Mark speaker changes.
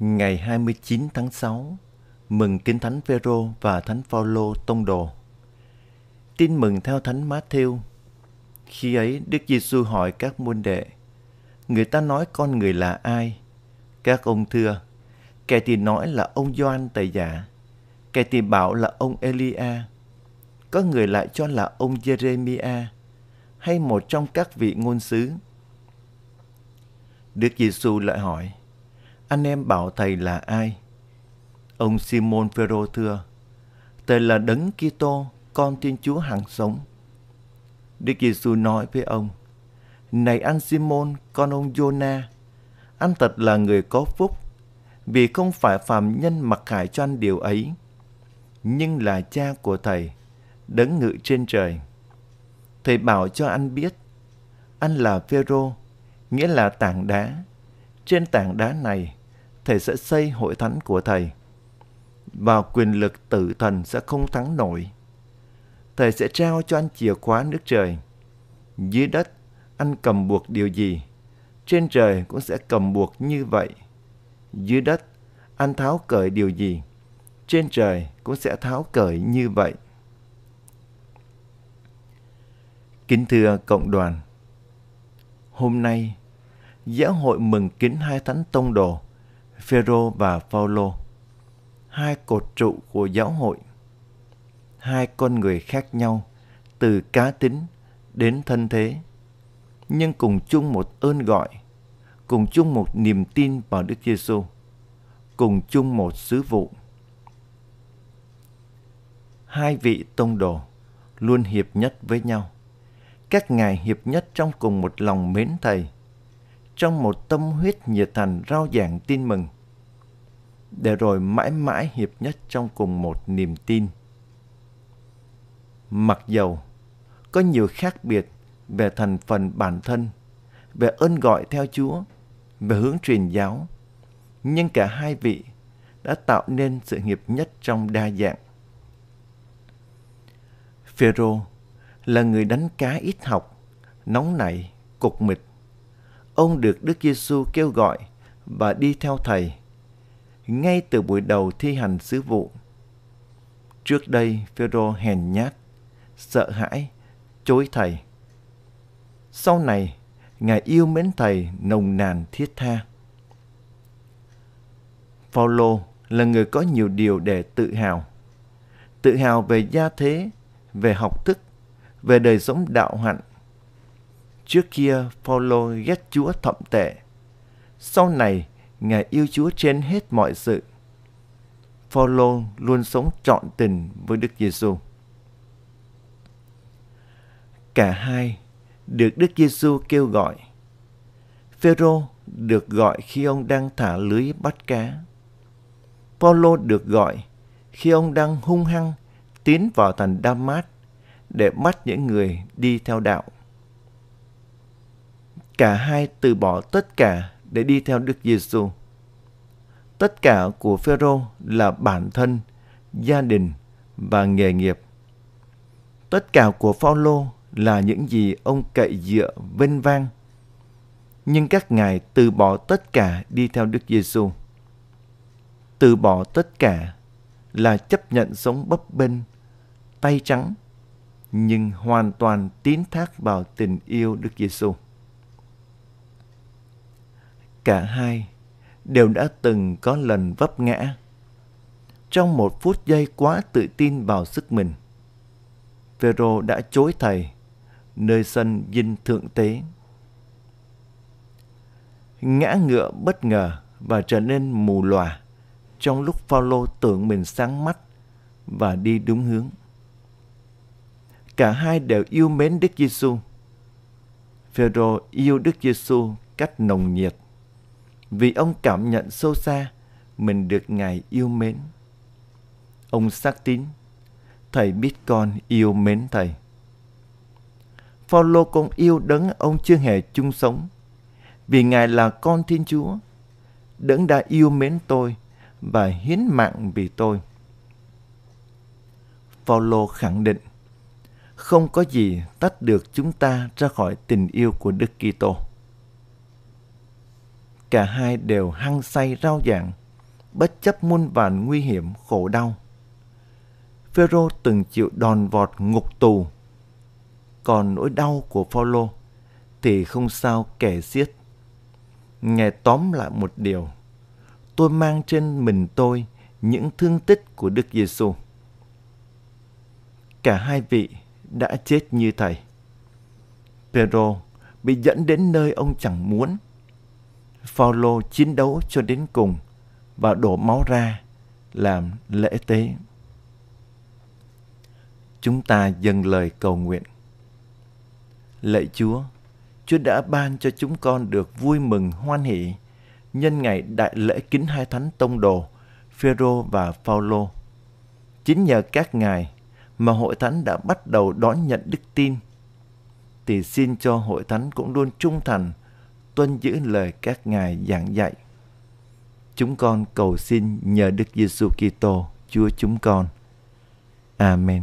Speaker 1: Ngày 29 tháng 6, mừng Kinh Thánh Phêrô và Thánh Phaolô tông đồ. Tin mừng theo Thánh Matthew. Khi ấy, Đức Giêsu hỏi các môn đệ: Người ta nói con người là ai? Các ông thưa: Kẻ thì nói là ông Gioan Tẩy Giả, kẻ thì bảo là ông Elia, có người lại cho là ông Jeremia hay một trong các vị ngôn sứ. Đức Giêsu lại hỏi: anh em bảo thầy là ai? Ông Simon Phêrô thưa, thầy là Đấng Kitô, con Thiên Chúa hằng sống. Đức Giêsu nói với ông, này anh Simon, con ông Jonah, anh thật là người có phúc, vì không phải phàm nhân mặc khải cho anh điều ấy, nhưng là cha của thầy, đấng ngự trên trời. Thầy bảo cho anh biết, anh là Phêrô, nghĩa là tảng đá. Trên tảng đá này, thầy sẽ xây hội thánh của thầy. Và quyền lực tự thần sẽ không thắng nổi. Thầy sẽ trao cho anh chìa khóa nước trời. Dưới đất, anh cầm buộc điều gì? Trên trời cũng sẽ cầm buộc như vậy. Dưới đất, anh tháo cởi điều gì? Trên trời cũng sẽ tháo cởi như vậy. Kính thưa cộng đoàn, hôm nay, giáo hội mừng kính hai thánh tông đồ Phêrô và Phaolô, hai cột trụ của giáo hội, hai con người khác nhau từ cá tính đến thân thế, nhưng cùng chung một ơn gọi, cùng chung một niềm tin vào Đức Giêsu, cùng chung một sứ vụ. Hai vị tông đồ luôn hiệp nhất với nhau. Các ngài hiệp nhất trong cùng một lòng mến Thầy, trong một tâm huyết nhiệt thành rao giảng tin mừng để rồi mãi mãi hiệp nhất trong cùng một niềm tin. Mặc dầu có nhiều khác biệt về thành phần bản thân, về ơn gọi theo Chúa, về hướng truyền giáo, nhưng cả hai vị đã tạo nên sự hiệp nhất trong đa dạng. Phêrô là người đánh cá ít học, nóng nảy, cục mịch. Ông được Đức Giêsu kêu gọi và đi theo thầy ngay từ buổi đầu thi hành sứ vụ. Trước đây, Phêrô hèn nhát, sợ hãi, chối thầy. Sau này, Ngài yêu mến thầy nồng nàn thiết tha. Phaolô là người có nhiều điều để tự hào. Tự hào về gia thế, về học thức, về đời sống đạo hạnh. Trước kia, Phaolô ghét Chúa thậm tệ. Sau này, Ngài yêu Chúa trên hết mọi sự. Phaolô luôn sống trọn tình với Đức Giêsu. Cả hai được Đức Giêsu kêu gọi. Phêrô được gọi khi ông đang thả lưới bắt cá. Phaolô được gọi khi ông đang hung hăng tiến vào thành Damas để bắt những người đi theo đạo. Cả hai từ bỏ tất cả để đi theo Đức Giêsu. Tất cả của Phêrô là bản thân, gia đình và nghề nghiệp. Tất cả của Phaolô là những gì ông cậy dựa vinh vang. Nhưng các ngài từ bỏ tất cả đi theo Đức Giêsu. Từ bỏ tất cả là chấp nhận sống bấp bênh, tay trắng, nhưng hoàn toàn tín thác vào tình yêu Đức Giêsu cả hai đều đã từng có lần vấp ngã. Trong một phút giây quá tự tin vào sức mình, Vero đã chối thầy nơi sân dinh thượng tế. Ngã ngựa bất ngờ và trở nên mù lòa trong lúc Paulo tưởng mình sáng mắt và đi đúng hướng. Cả hai đều yêu mến Đức Giêsu. Phêrô yêu Đức Giêsu cách nồng nhiệt vì ông cảm nhận sâu xa mình được Ngài yêu mến. Ông xác tín, thầy biết con yêu mến thầy. Phaolô cũng yêu đấng ông chưa hề chung sống, vì Ngài là con Thiên Chúa, đấng đã yêu mến tôi và hiến mạng vì tôi. Phaolô khẳng định, không có gì tách được chúng ta ra khỏi tình yêu của Đức Kitô cả hai đều hăng say rao giảng bất chấp muôn vàn nguy hiểm khổ đau. Phêrô từng chịu đòn vọt ngục tù, còn nỗi đau của Phaolô thì không sao kể xiết. Nghe tóm lại một điều, tôi mang trên mình tôi những thương tích của Đức Giêsu. Cả hai vị đã chết như thầy. Phêrô bị dẫn đến nơi ông chẳng muốn. Phaolô chiến đấu cho đến cùng và đổ máu ra làm lễ tế. Chúng ta dâng lời cầu nguyện. Lạy Chúa, Chúa đã ban cho chúng con được vui mừng hoan hỷ nhân ngày đại lễ kính hai thánh tông đồ Phêrô và Phaolô. Chính nhờ các ngài mà hội thánh đã bắt đầu đón nhận đức tin. Thì xin cho hội thánh cũng luôn trung thành, tuân giữ lời các ngài giảng dạy. Chúng con cầu xin nhờ Đức Giêsu Kitô, Chúa chúng con. Amen.